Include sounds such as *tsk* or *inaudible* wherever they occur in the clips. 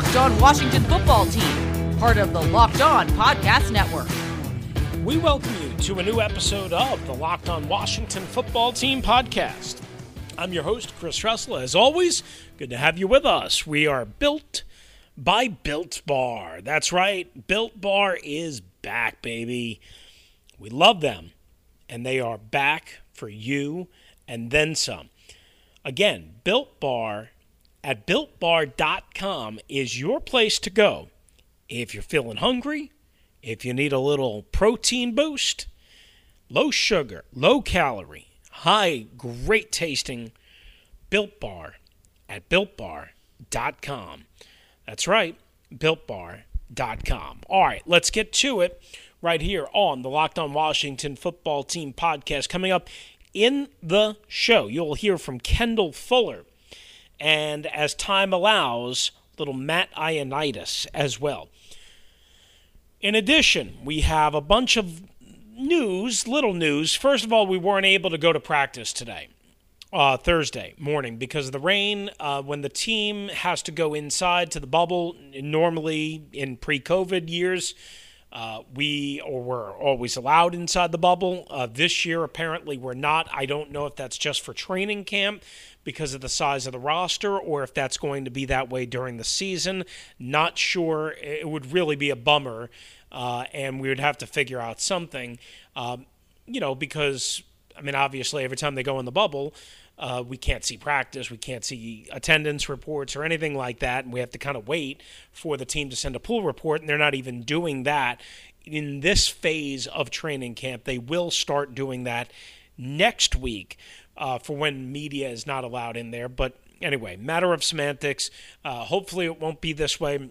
Locked On Washington Football Team, part of the Locked On Podcast Network. We welcome you to a new episode of the Locked On Washington Football Team podcast. I'm your host, Chris Russell. As always, good to have you with us. We are built by Built Bar. That's right, Built Bar is back, baby. We love them, and they are back for you and then some. Again, Built Bar at builtbar.com is your place to go if you're feeling hungry, if you need a little protein boost, low sugar, low calorie, high, great tasting Built Bar at builtbar.com. That's right, builtbar.com. All right, let's get to it right here on the Locked On Washington Football Team podcast. Coming up in the show, you'll hear from Kendall Fuller. And as time allows, little Matt Ioannidis as well. In addition, we have a bunch of news, little news. First of all, we weren't able to go to practice today, uh, Thursday morning, because of the rain. Uh, when the team has to go inside to the bubble, normally in pre COVID years, uh, we or were always allowed inside the bubble. Uh, this year, apparently, we're not. I don't know if that's just for training camp because of the size of the roster or if that's going to be that way during the season. Not sure. It would really be a bummer, uh, and we would have to figure out something, um, you know, because, I mean, obviously, every time they go in the bubble, uh, we can't see practice, we can't see attendance reports or anything like that, and we have to kind of wait for the team to send a pool report, and they're not even doing that in this phase of training camp. They will start doing that next week uh, for when media is not allowed in there. But anyway, matter of semantics. Uh, hopefully, it won't be this way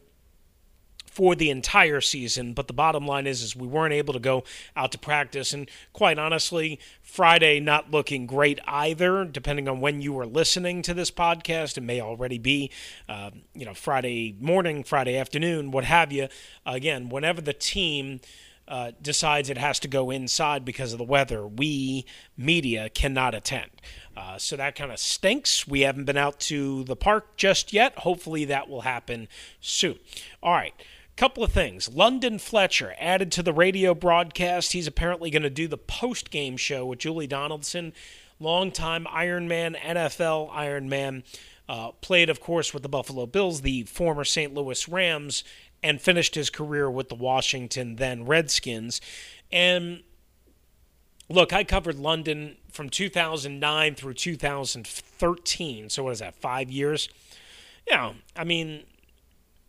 for the entire season. But the bottom line is, is we weren't able to go out to practice, and quite honestly, Friday not looking great either. Depending on when you were listening to this podcast, it may already be, uh, you know, Friday morning, Friday afternoon, what have you. Again, whenever the team. Uh, decides it has to go inside because of the weather, we, media, cannot attend. Uh, so that kind of stinks. We haven't been out to the park just yet. Hopefully that will happen soon. All right. Couple of things. London Fletcher added to the radio broadcast. He's apparently going to do the post game show with Julie Donaldson, longtime Ironman, NFL Ironman. Uh, played, of course, with the Buffalo Bills, the former St. Louis Rams, and finished his career with the Washington then Redskins. And look, I covered London from 2009 through 2013. So what is that? Five years. Yeah, I mean,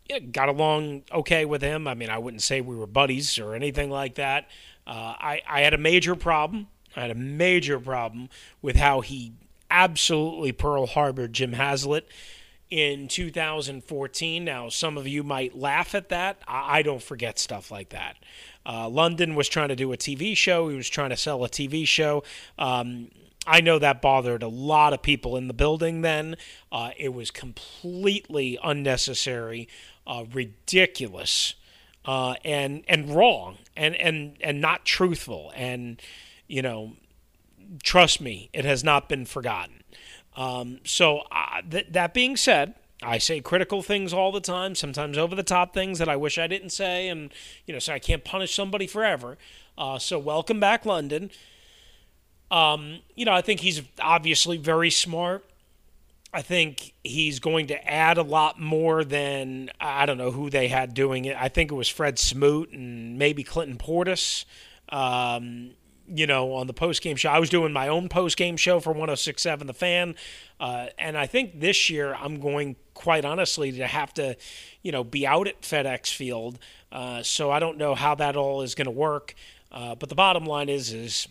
yeah, got along okay with him. I mean, I wouldn't say we were buddies or anything like that. Uh, I I had a major problem. I had a major problem with how he absolutely Pearl Harbor Jim Haslett in 2014. Now, some of you might laugh at that. I, don't forget stuff like that. Uh, London was trying to do a TV show. He was trying to sell a TV show. Um, I know that bothered a lot of people in the building then. Uh, it was completely unnecessary, uh, ridiculous, uh, and and wrong, and and and not truthful. And you know, trust me, it has not been forgotten. Um, so uh, th- that being said, I say critical things all the time, sometimes over the top things that I wish I didn't say, and you know, so I can't punish somebody forever. Uh, so welcome back, London. Um, you know, I think he's obviously very smart. I think he's going to add a lot more than I don't know who they had doing it. I think it was Fred Smoot and maybe Clinton Portis. Um, you know, on the post game show. I was doing my own post game show for 1067 The Fan. Uh, and I think this year I'm going, quite honestly, to have to, you know, be out at FedEx Field. Uh, so I don't know how that all is going to work. Uh, but the bottom line is, is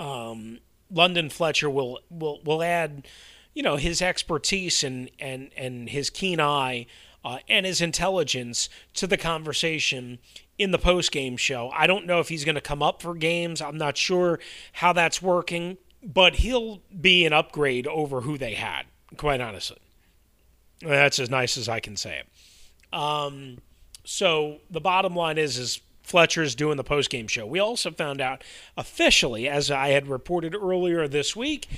um, London Fletcher will will will add, you know, his expertise and and and his keen eye uh, and his intelligence to the conversation in the post game show. I don't know if he's going to come up for games. I'm not sure how that's working, but he'll be an upgrade over who they had. Quite honestly, that's as nice as I can say it. Um, so the bottom line is is Fletcher's doing the post game show. We also found out officially, as I had reported earlier this week,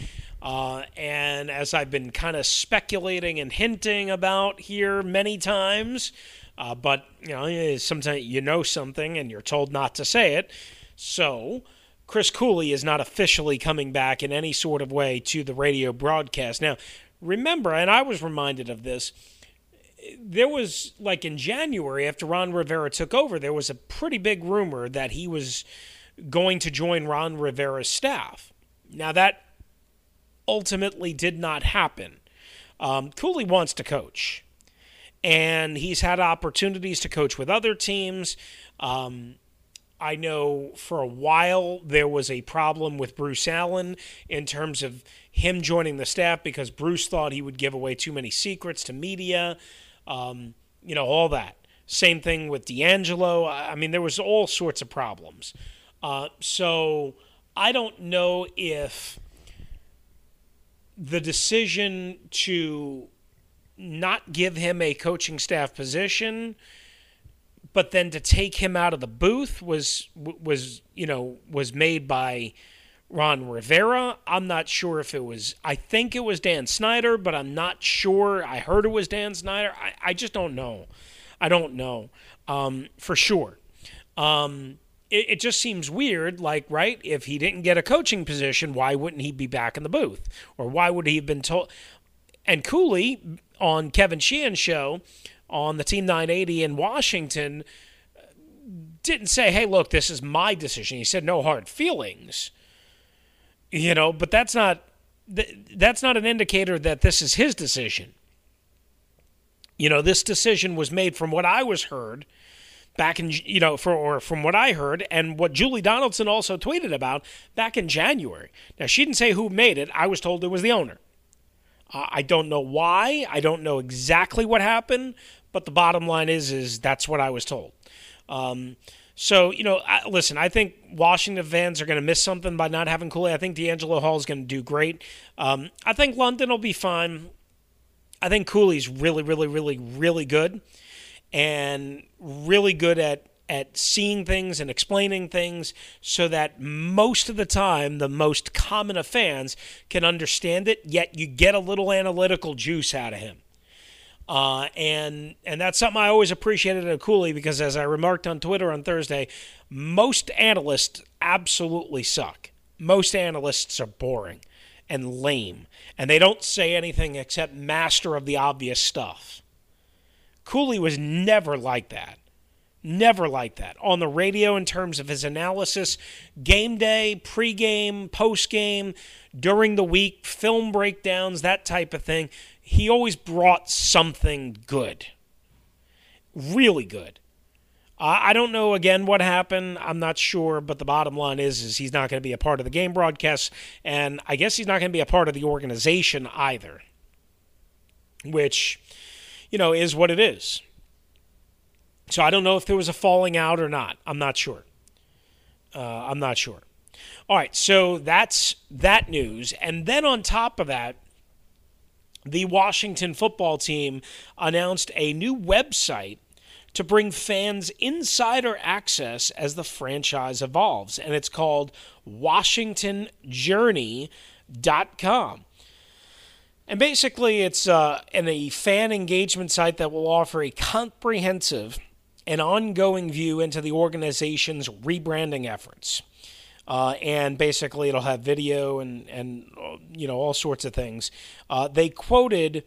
Uh, and as I've been kind of speculating and hinting about here many times, uh, but you know, sometimes you know something and you're told not to say it. So, Chris Cooley is not officially coming back in any sort of way to the radio broadcast. Now, remember, and I was reminded of this, there was, like in January, after Ron Rivera took over, there was a pretty big rumor that he was going to join Ron Rivera's staff. Now, that ultimately did not happen. Um, Cooley wants to coach, and he's had opportunities to coach with other teams. Um, I know for a while there was a problem with Bruce Allen in terms of him joining the staff because Bruce thought he would give away too many secrets to media, um, you know, all that. Same thing with D'Angelo. I mean, there was all sorts of problems. Uh, so I don't know if the decision to not give him a coaching staff position but then to take him out of the booth was was you know was made by Ron Rivera. I'm not sure if it was. I think it was Dan Snyder, but I'm not sure. I heard it was Dan Snyder. I, I just don't know. I don't know um, for sure. Um, it, it just seems weird. Like, right? If he didn't get a coaching position, why wouldn't he be back in the booth? Or why would he have been told? And Cooley on Kevin Sheehan's show on the Team 980 in Washington didn't say, hey, look, this is my decision. He said, no hard feelings. You know, but that's not that's not an indicator that this is his decision. You know, this decision was made from what I was heard back in you know for or from what I heard and what Julie Donaldson also tweeted about back in January. Now she didn't say who made it. I was told it was the owner. Uh, I don't know why. I don't know exactly what happened, but the bottom line is, is that's what I was told. Um, so you know, I, listen. I think Washington fans are going to miss something by not having Cooley. I think D'Angelo Hall is going to do great. Um, I think London will be fine. I think Cooley's really, really, really, really good, and really good at at seeing things and explaining things so that most of the time the most common of fans can understand it yet you get a little analytical juice out of him uh, and and that's something I always appreciated at Cooley because, as I remarked on Twitter on Thursday, most analysts absolutely suck. Most analysts are boring and lame, and they don't say anything except master of the obvious stuff. Cooley was never like that. Never like that. On the radio, in terms of his analysis, game day, pregame, postgame, during the week, film breakdowns, that type of thing he always brought something good. Really good. I don't know again what happened. I'm not sure, but the bottom line is is he's not going to be a part of the game broadcast, and I guess he's not going to be a part of the organization either. Which, you know, is what it is. So I don't know if there was a falling out or not. I'm not sure. Uh, I'm not sure. All right, so that's that news, and then on top of that, the Washington football team announced a new website to bring fans insider access as the franchise evolves, and it's called WashingtonJourney.com. And basically, it's uh, an, a fan engagement site that will offer a comprehensive and ongoing view into the organization's rebranding efforts. Uh, and basically it'll have video and and you know all sorts of things. Uh, they quoted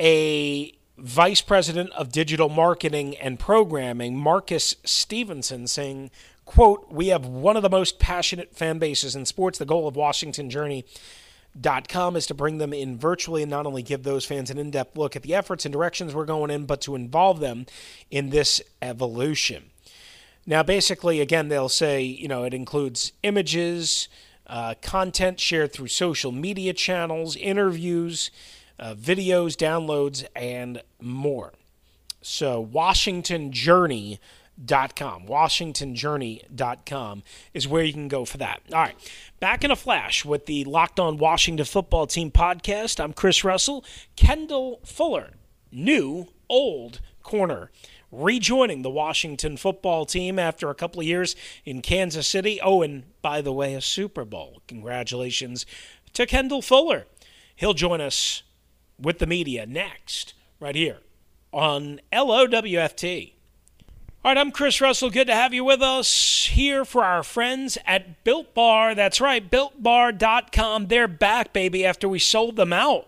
a vice president of digital marketing and programming, Marcus Stevenson, saying, "quote We have one of the most passionate fan bases in sports. The goal of Washington Journey." Dot com is to bring them in virtually and not only give those fans an in depth look at the efforts and directions we're going in, but to involve them in this evolution. Now, basically, again, they'll say, you know, it includes images, uh, content shared through social media channels, interviews, uh, videos, downloads, and more. So, WashingtonJourney.com. WashingtonJourney.com is where you can go for that. All right. Back in a flash with the Locked On Washington Football Team podcast. I'm Chris Russell. Kendall Fuller, new, old corner rejoining the Washington football team after a couple of years in Kansas City. Oh, and by the way, a Super Bowl. Congratulations to Kendall Fuller. He'll join us with the media next, right here on LOWFT. All right, I'm Chris Russell. Good to have you with us here for our friends at Built Bar. That's right, builtbar.com. They're back, baby, after we sold them out.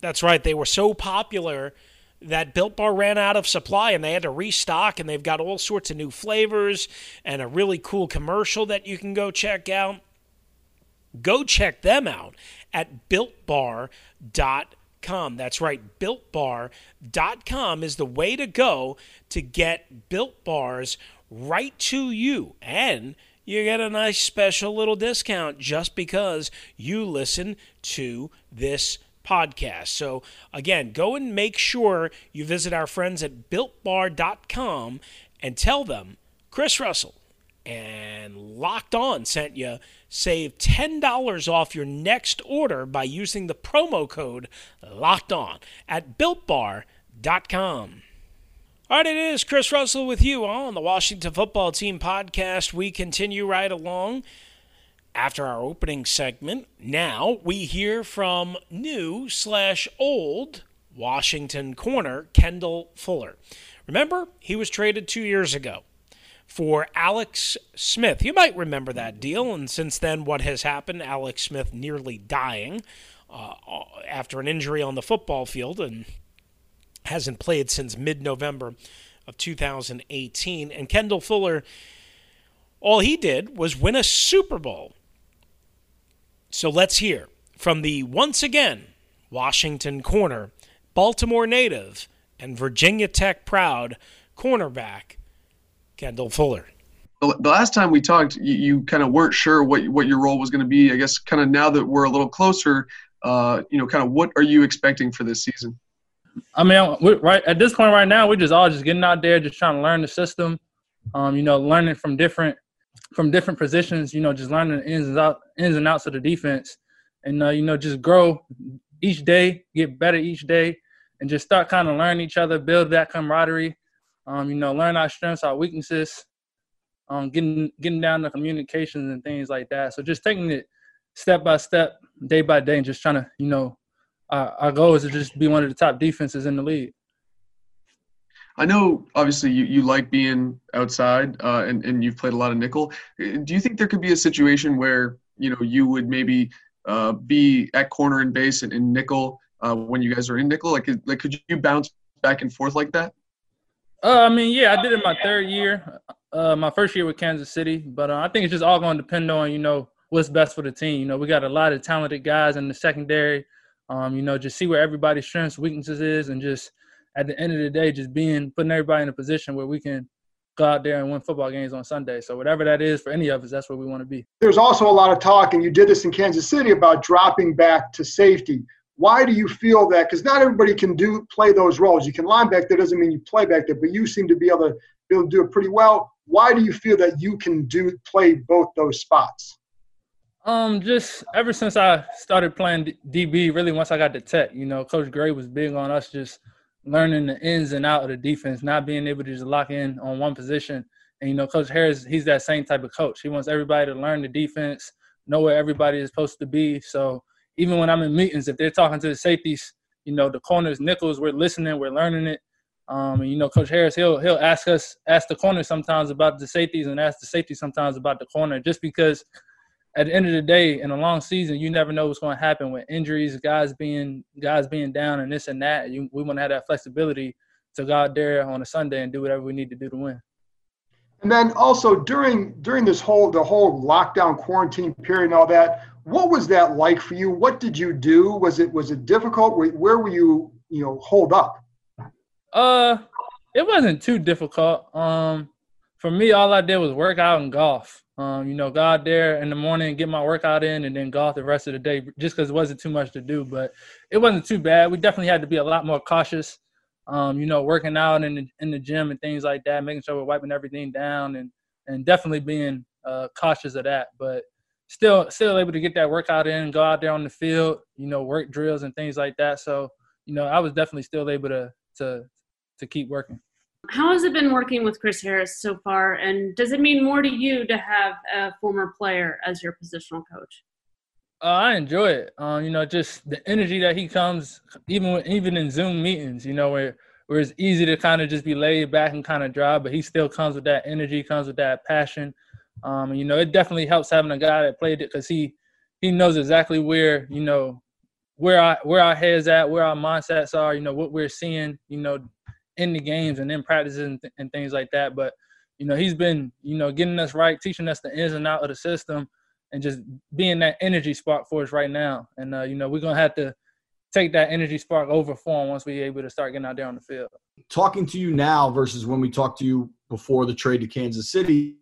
That's right, they were so popular that Built Bar ran out of supply and they had to restock, and they've got all sorts of new flavors and a really cool commercial that you can go check out. Go check them out at builtbar.com. That's right, builtbar.com is the way to go to get built bars right to you. And you get a nice special little discount just because you listen to this podcast. So, again, go and make sure you visit our friends at builtbar.com and tell them Chris Russell and Locked On sent you. Save $10 off your next order by using the promo code Locked On at builtbar.com. All right, it is Chris Russell with you on the Washington Football Team podcast. We continue right along after our opening segment. Now we hear from new slash old Washington corner Kendall Fuller. Remember, he was traded two years ago for Alex Smith. You might remember that deal, and since then, what has happened? Alex Smith nearly dying uh, after an injury on the football field and hasn't played since mid November of 2018. And Kendall Fuller, all he did was win a Super Bowl. So let's hear from the once again Washington corner, Baltimore native, and Virginia Tech proud cornerback Kendall Fuller. The last time we talked, you, you kind of weren't sure what what your role was going to be. I guess kind of now that we're a little closer, uh, you know, kind of what are you expecting for this season? I mean, right at this point right now, we're just all just getting out there, just trying to learn the system. Um, you know, learning from different from different positions. You know, just learning the ins and out ins and outs of the defense, and uh, you know, just grow each day, get better each day, and just start kind of learning each other, build that camaraderie um, you know, learn our strengths, our weaknesses, um, getting getting down to communications and things like that. So just taking it step by step, day by day, and just trying to, you know, our, our goal is to just be one of the top defenses in the league. I know, obviously, you, you like being outside, uh, and and you've played a lot of nickel. Do you think there could be a situation where you know you would maybe uh, be at corner and base and in nickel uh, when you guys are in nickel? Like, like could you bounce back and forth like that? Uh, I mean, yeah, I did it my third year, uh, my first year with Kansas City. But uh, I think it's just all going to depend on you know what's best for the team. You know, we got a lot of talented guys in the secondary. Um, you know, just see where everybody's strengths, weaknesses is, and just at the end of the day, just being putting everybody in a position where we can go out there and win football games on Sunday. So whatever that is for any of us, that's where we want to be. There's also a lot of talk, and you did this in Kansas City about dropping back to safety. Why do you feel that? Because not everybody can do play those roles. You can line back there doesn't mean you play back there, but you seem to be able to be able to do it pretty well. Why do you feel that you can do play both those spots? Um, just ever since I started playing DB, really once I got to Tech, you know, Coach Gray was big on us just learning the ins and out of the defense, not being able to just lock in on one position. And you know, Coach Harris, he's that same type of coach. He wants everybody to learn the defense, know where everybody is supposed to be. So even when I'm in meetings, if they're talking to the safeties, you know, the corners, nickels, we're listening, we're learning it. Um, and you know, Coach Harris, he'll he'll ask us, ask the corner sometimes about the safeties, and ask the safety sometimes about the corner, just because at the end of the day, in a long season, you never know what's going to happen with injuries, guys being guys being down, and this and that. You, we want to have that flexibility to go out there on a Sunday and do whatever we need to do to win. And then also during during this whole the whole lockdown quarantine period and all that, what was that like for you? What did you do? Was it was it difficult? Where were you you know hold up? Uh, it wasn't too difficult. Um, for me, all I did was work out and golf. Um, you know, go out there in the morning, get my workout in, and then golf the rest of the day, just because it wasn't too much to do. But it wasn't too bad. We definitely had to be a lot more cautious um, you know, working out in the, in the gym and things like that, making sure we're wiping everything down and, and definitely being uh, cautious of that. But still, still able to get that workout in, go out there on the field, you know, work drills and things like that. So, you know, I was definitely still able to, to, to keep working. How has it been working with Chris Harris so far? And does it mean more to you to have a former player as your positional coach? Uh, I enjoy it. Um, you know, just the energy that he comes, even when, even in Zoom meetings, you know, where where it's easy to kind of just be laid back and kind of dry, but he still comes with that energy, comes with that passion. Um, you know, it definitely helps having a guy that played it because he he knows exactly where you know where our where our heads at, where our mindsets are, you know, what we're seeing, you know, in the games and in practices and, th- and things like that. But you know, he's been you know getting us right, teaching us the ins and out of the system, and just being that energy spark for us right now. And uh, you know, we're gonna have to take that energy spark over for him once we're able to start getting out there on the field. Talking to you now versus when we talked to you before the trade to Kansas City,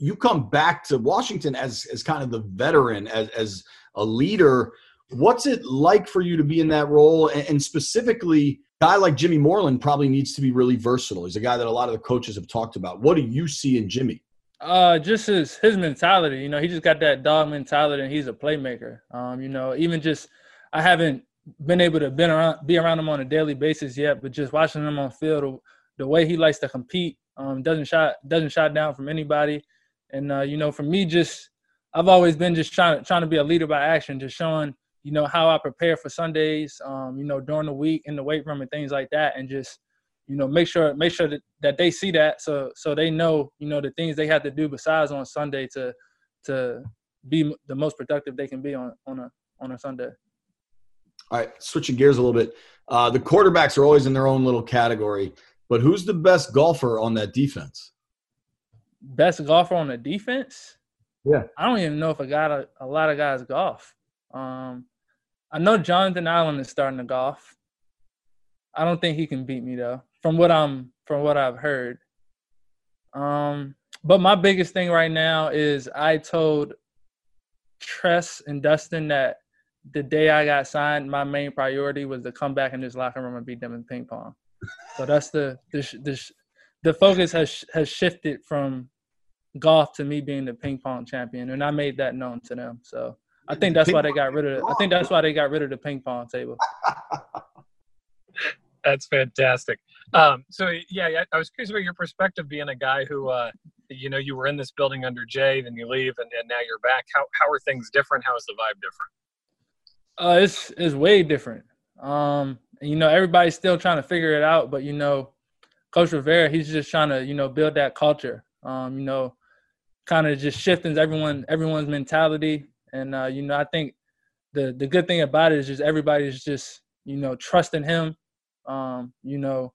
you come back to Washington as as kind of the veteran, as as a leader. What's it like for you to be in that role? And, and specifically, guy like Jimmy Moreland probably needs to be really versatile. He's a guy that a lot of the coaches have talked about. What do you see in Jimmy? Uh, just his his mentality. You know, he just got that dog mentality, and he's a playmaker. Um, you know, even just I haven't been able to been around be around him on a daily basis yet, but just watching him on field, the way he likes to compete, um, doesn't shot doesn't shot down from anybody, and uh, you know, for me, just I've always been just trying trying to be a leader by action, just showing you know how I prepare for Sundays, um, you know, during the week in the weight room and things like that, and just you know make sure make sure that, that they see that so so they know you know the things they have to do besides on Sunday to to be the most productive they can be on on a on a Sunday. All right, switching gears a little bit. Uh, the quarterbacks are always in their own little category, but who's the best golfer on that defense? Best golfer on the defense? Yeah, I don't even know if I got a, a lot of guys golf. Um, I know Jonathan Allen is starting to golf. I don't think he can beat me though, from what I'm from what I've heard. Um, but my biggest thing right now is I told Tress and Dustin that the day I got signed, my main priority was to come back in this locker room and beat them in ping pong. So that's the the the, the focus has has shifted from golf to me being the ping pong champion, and I made that known to them. So I think that's why they got rid of. I think that's why they got rid of the ping pong table. *laughs* That's fantastic. Um, so yeah, I was curious about your perspective, being a guy who, uh, you know, you were in this building under Jay, then you leave, and, and now you're back. How how are things different? How is the vibe different? Uh, it's it's way different. Um, you know, everybody's still trying to figure it out, but you know, Coach Rivera, he's just trying to you know build that culture. Um, you know, kind of just shifting everyone everyone's mentality, and uh, you know, I think the the good thing about it is just everybody's just you know trusting him um, you know,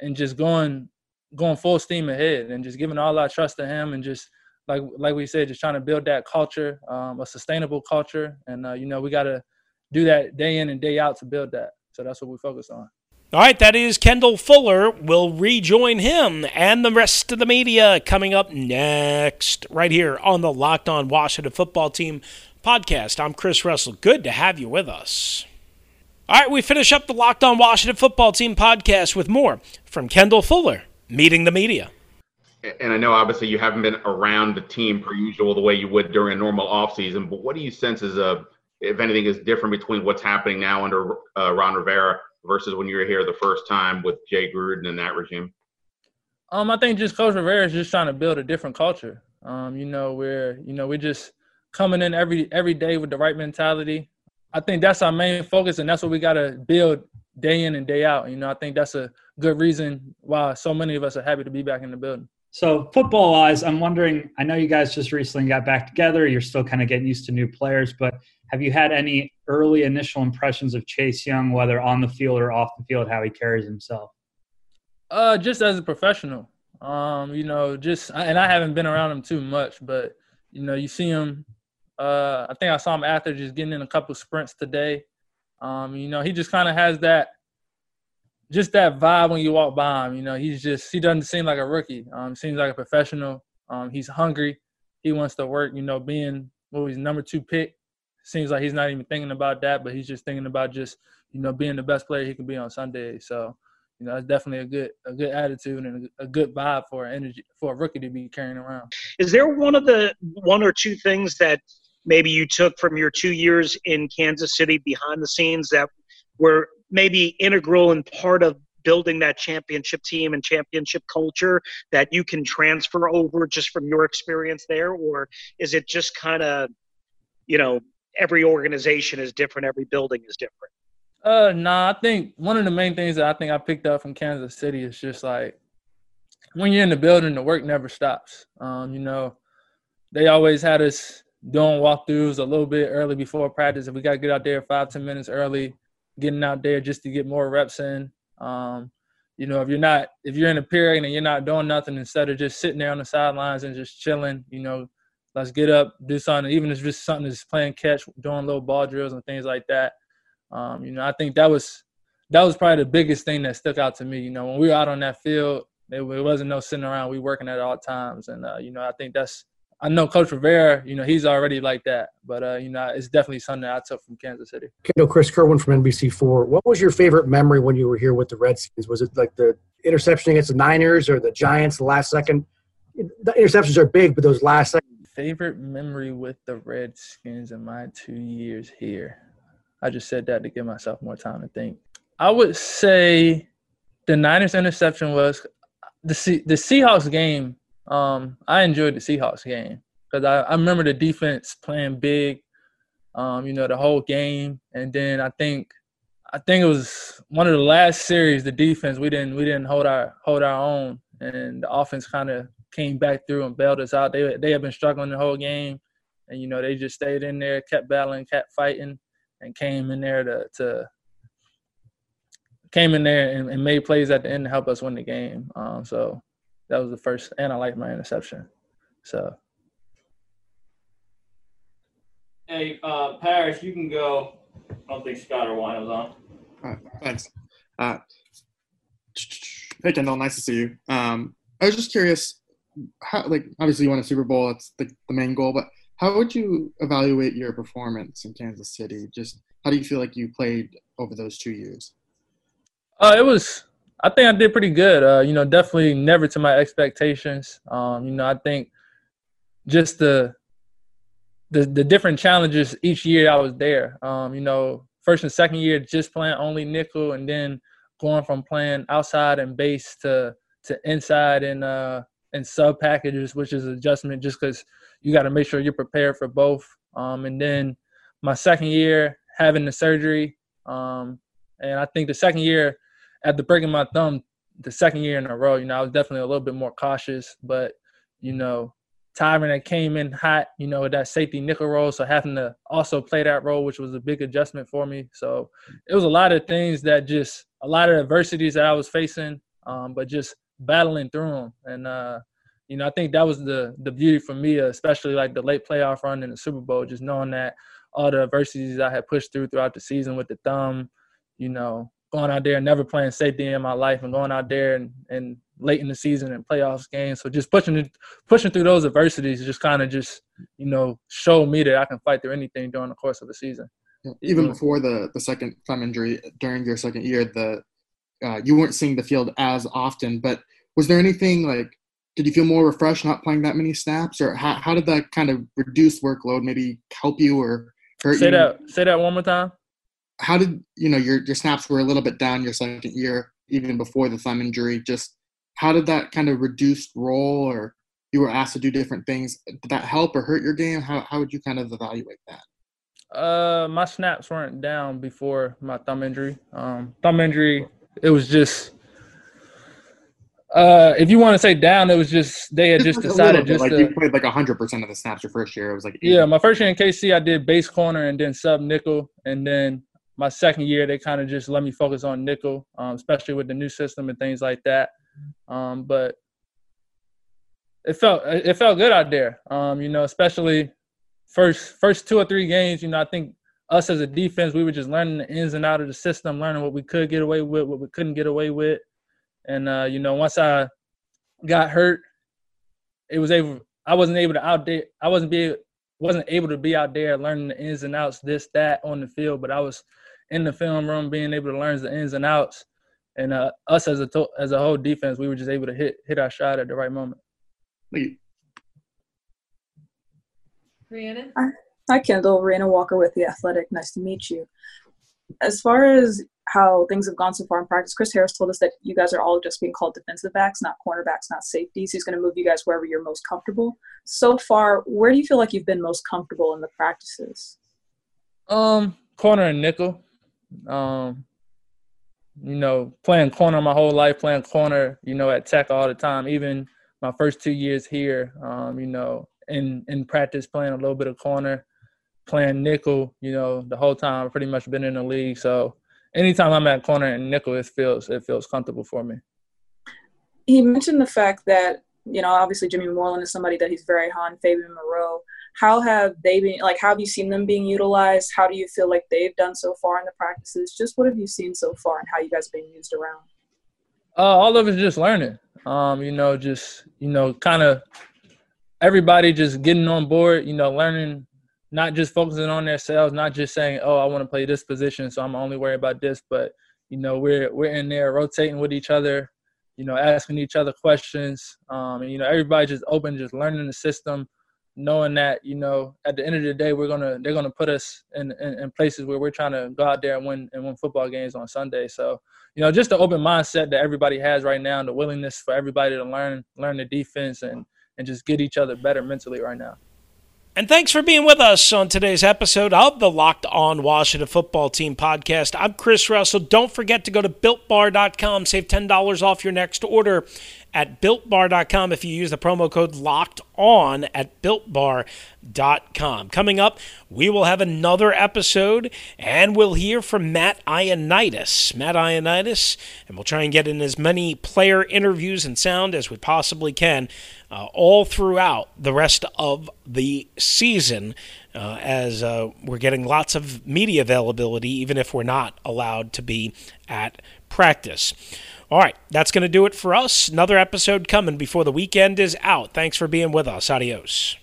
and just going going full steam ahead and just giving all our trust to him and just like like we said, just trying to build that culture, um, a sustainable culture, and uh, you know we got to do that day in and day out to build that. So that's what we focus on. All right, that is Kendall Fuller. We'll rejoin him and the rest of the media coming up next, right here on the Locked On Washington Football Team podcast. I'm Chris Russell. Good to have you with us. All right, we finish up the Locked On Washington Football Team podcast with more from Kendall Fuller, meeting the media. And I know obviously you haven't been around the team per usual the way you would during a normal offseason, but what do you sense is a, if anything, is different between what's happening now under uh, Ron Rivera versus when you were here the first time with Jay Gruden and that regime? Um, I think just Coach Rivera is just trying to build a different culture. Um, you know, where you know we're just coming in every every day with the right mentality. I think that's our main focus, and that's what we got to build day in and day out. You know, I think that's a good reason why so many of us are happy to be back in the building. So, football wise, I'm wondering. I know you guys just recently got back together. You're still kind of getting used to new players, but have you had any early initial impressions of Chase Young, whether on the field or off the field, how he carries himself? Uh, just as a professional. Um, you know, just and I haven't been around him too much, but you know, you see him uh, I think I saw him after just getting in a couple sprints today. Um, you know, he just kind of has that, just that vibe when you walk by him. You know, he's just he doesn't seem like a rookie. Um, seems like a professional. Um, he's hungry. He wants to work. You know, being what he's number two pick. Seems like he's not even thinking about that, but he's just thinking about just you know being the best player he can be on Sunday. So you know, it's definitely a good a good attitude and a, a, good vibe for energy for a rookie to be carrying around. Is there one of the one or two things that maybe you took from your two years in Kansas City behind the scenes that were maybe integral and part of building that championship team and championship culture that you can transfer over just from your experience there or is it just kind of you know every organization is different, every building is different? Uh, nah, I think one of the main things that I think I picked up from Kansas City is just like when you're in the building, the work never stops. Um, you know, they always had us doing walkthroughs a little bit early before practice. If we got to get out there five, ten minutes early, getting out there just to get more reps in. Um, you know, if you're not, if you're in a period and you're not doing nothing, instead of just sitting there on the sidelines and just chilling, you know, let's get up, do something, even if it's just something that's playing catch, doing little ball drills and things like that. Um, you know, I think that was that was probably the biggest thing that stuck out to me. You know, when we were out on that field, it, it wasn't no sitting around. We working at all times, and uh, you know, I think that's. I know Coach Rivera. You know, he's already like that, but uh, you know, it's definitely something that I took from Kansas City. Kendall, Chris Kerwin from NBC4. What was your favorite memory when you were here with the Redskins? Was it like the interception against the Niners or the Giants, the last second? The interceptions are big, but those last second. Favorite memory with the Redskins in my two years here. I just said that to give myself more time to think. I would say the Niners interception was the C- the Seahawks game. Um, I enjoyed the Seahawks game because I, I remember the defense playing big. Um, you know the whole game, and then I think I think it was one of the last series. The defense we didn't we didn't hold our hold our own, and the offense kind of came back through and bailed us out. They they had been struggling the whole game, and you know they just stayed in there, kept battling, kept fighting, and came in there to to came in there and, and made plays at the end to help us win the game. Um, so that was the first, and I liked my interception. So. Hey, uh, Parrish, you can go. I don't think Scott or Wine was on. All right, thanks. Uh, *tsk* hey, Kendall, nice to see you. Um, I was just curious, how, like, obviously you won a Super Bowl, that's the, the main goal, but how would you evaluate your performance in Kansas City? Just how do you feel like you played over those two years? Uh, it was. I think I did pretty good. Uh, you know, definitely never to my expectations. Um, you know, I think just the the the different challenges each year I was there. Um, you know, first and second year just playing only nickel, and then going from playing outside and base to to inside and uh and sub packages, which is adjustment just because you got to make sure you're prepared for both. Um, and then my second year having the surgery, um, and I think the second year after breaking my thumb, the second year in a row, you know, I was definitely a little bit more cautious. But you know, Tyrann that came in hot, you know, with that safety nickel role, so having to also play that role, which was a big adjustment for me. So it was a lot of things that just a lot of adversities that I was facing, um, but just battling through them. And uh, you know, I think that was the the beauty for me, especially like the late playoff run in the Super Bowl, just knowing that all the adversities I had pushed through throughout the season with the thumb, you know, going out there and never playing safety in my life and going out there and, and late in the season and playoffs games. So just pushing pushing through those adversities just kind of just, you know, show me that I can fight through anything during the course of the season. Even before the the second thumb injury during your second year, the uh, you weren't seeing the field as often, but was there anything like did you feel more refreshed not playing that many snaps? Or how, how did that kind of reduced workload maybe help you or hurt say you? that say that one more time. How did you know your, your snaps were a little bit down your second year even before the thumb injury. Just how did that kind of reduced role or you were asked to do different things did that help or hurt your game? How, how would you kind of evaluate that? Uh my snaps weren't down before my thumb injury. Um thumb injury it was just uh, if you want to say down, it was just they had just decided just like to, you played like hundred percent of the snaps your first year. It was like yeah. My first year in KC, I did base corner and then sub nickel, and then my second year they kind of just let me focus on nickel, um, especially with the new system and things like that. Um, but it felt it felt good out there. Um, you know, especially first first two or three games. You know, I think us as a defense, we were just learning the ins and out of the system, learning what we could get away with, what we couldn't get away with. And uh, you know, once I got hurt, it was able. I wasn't able to out there. I wasn't be wasn't able to be out there learning the ins and outs, this that on the field. But I was in the film room, being able to learn the ins and outs. And uh, us as a to- as a whole defense, we were just able to hit hit our shot at the right moment. Rhiannon? Hi, Kendall. Rhiannon Walker with The Athletic. Nice to meet you. As far as how things have gone so far in practice, Chris Harris told us that you guys are all just being called defensive backs, not cornerbacks, not safeties. He's going to move you guys wherever you're most comfortable. So far, where do you feel like you've been most comfortable in the practices? Um, corner and nickel. Um, you know, playing corner my whole life, playing corner, you know, at Tech all the time. Even my first two years here, um, you know, in in practice playing a little bit of corner, playing nickel, you know, the whole time I've pretty much been in the league. So anytime I'm at corner and nickel, it feels it feels comfortable for me. He mentioned the fact that you know, obviously Jimmy Moreland is somebody that he's very high on. Fabian Moreau. How have they been? Like, how have you seen them being utilized? How do you feel like they've done so far in the practices? Just what have you seen so far, and how you guys being used around? Uh, all of it's just learning. Um, you know, just you know, kind of everybody just getting on board. You know, learning, not just focusing on themselves, not just saying, "Oh, I want to play this position, so I'm only worried about this." But you know, we're we're in there rotating with each other. You know, asking each other questions. Um, and you know, everybody just open, just learning the system, knowing that you know, at the end of the day, we're gonna they're gonna put us in, in, in places where we're trying to go out there and win and win football games on Sunday. So you know, just the open mindset that everybody has right now, and the willingness for everybody to learn learn the defense and and just get each other better mentally right now. And thanks for being with us on today's episode of the Locked On Washington Football Team podcast. I'm Chris Russell. Don't forget to go to builtbar.com, save $10 off your next order at builtbar.com if you use the promo code locked on at builtbar.com. Coming up, we will have another episode and we'll hear from Matt Ioannidis. Matt Ioannidis, and we'll try and get in as many player interviews and sound as we possibly can uh, all throughout the rest of the season. Uh, as uh, we're getting lots of media availability, even if we're not allowed to be at practice. All right, that's going to do it for us. Another episode coming before the weekend is out. Thanks for being with us. Adios.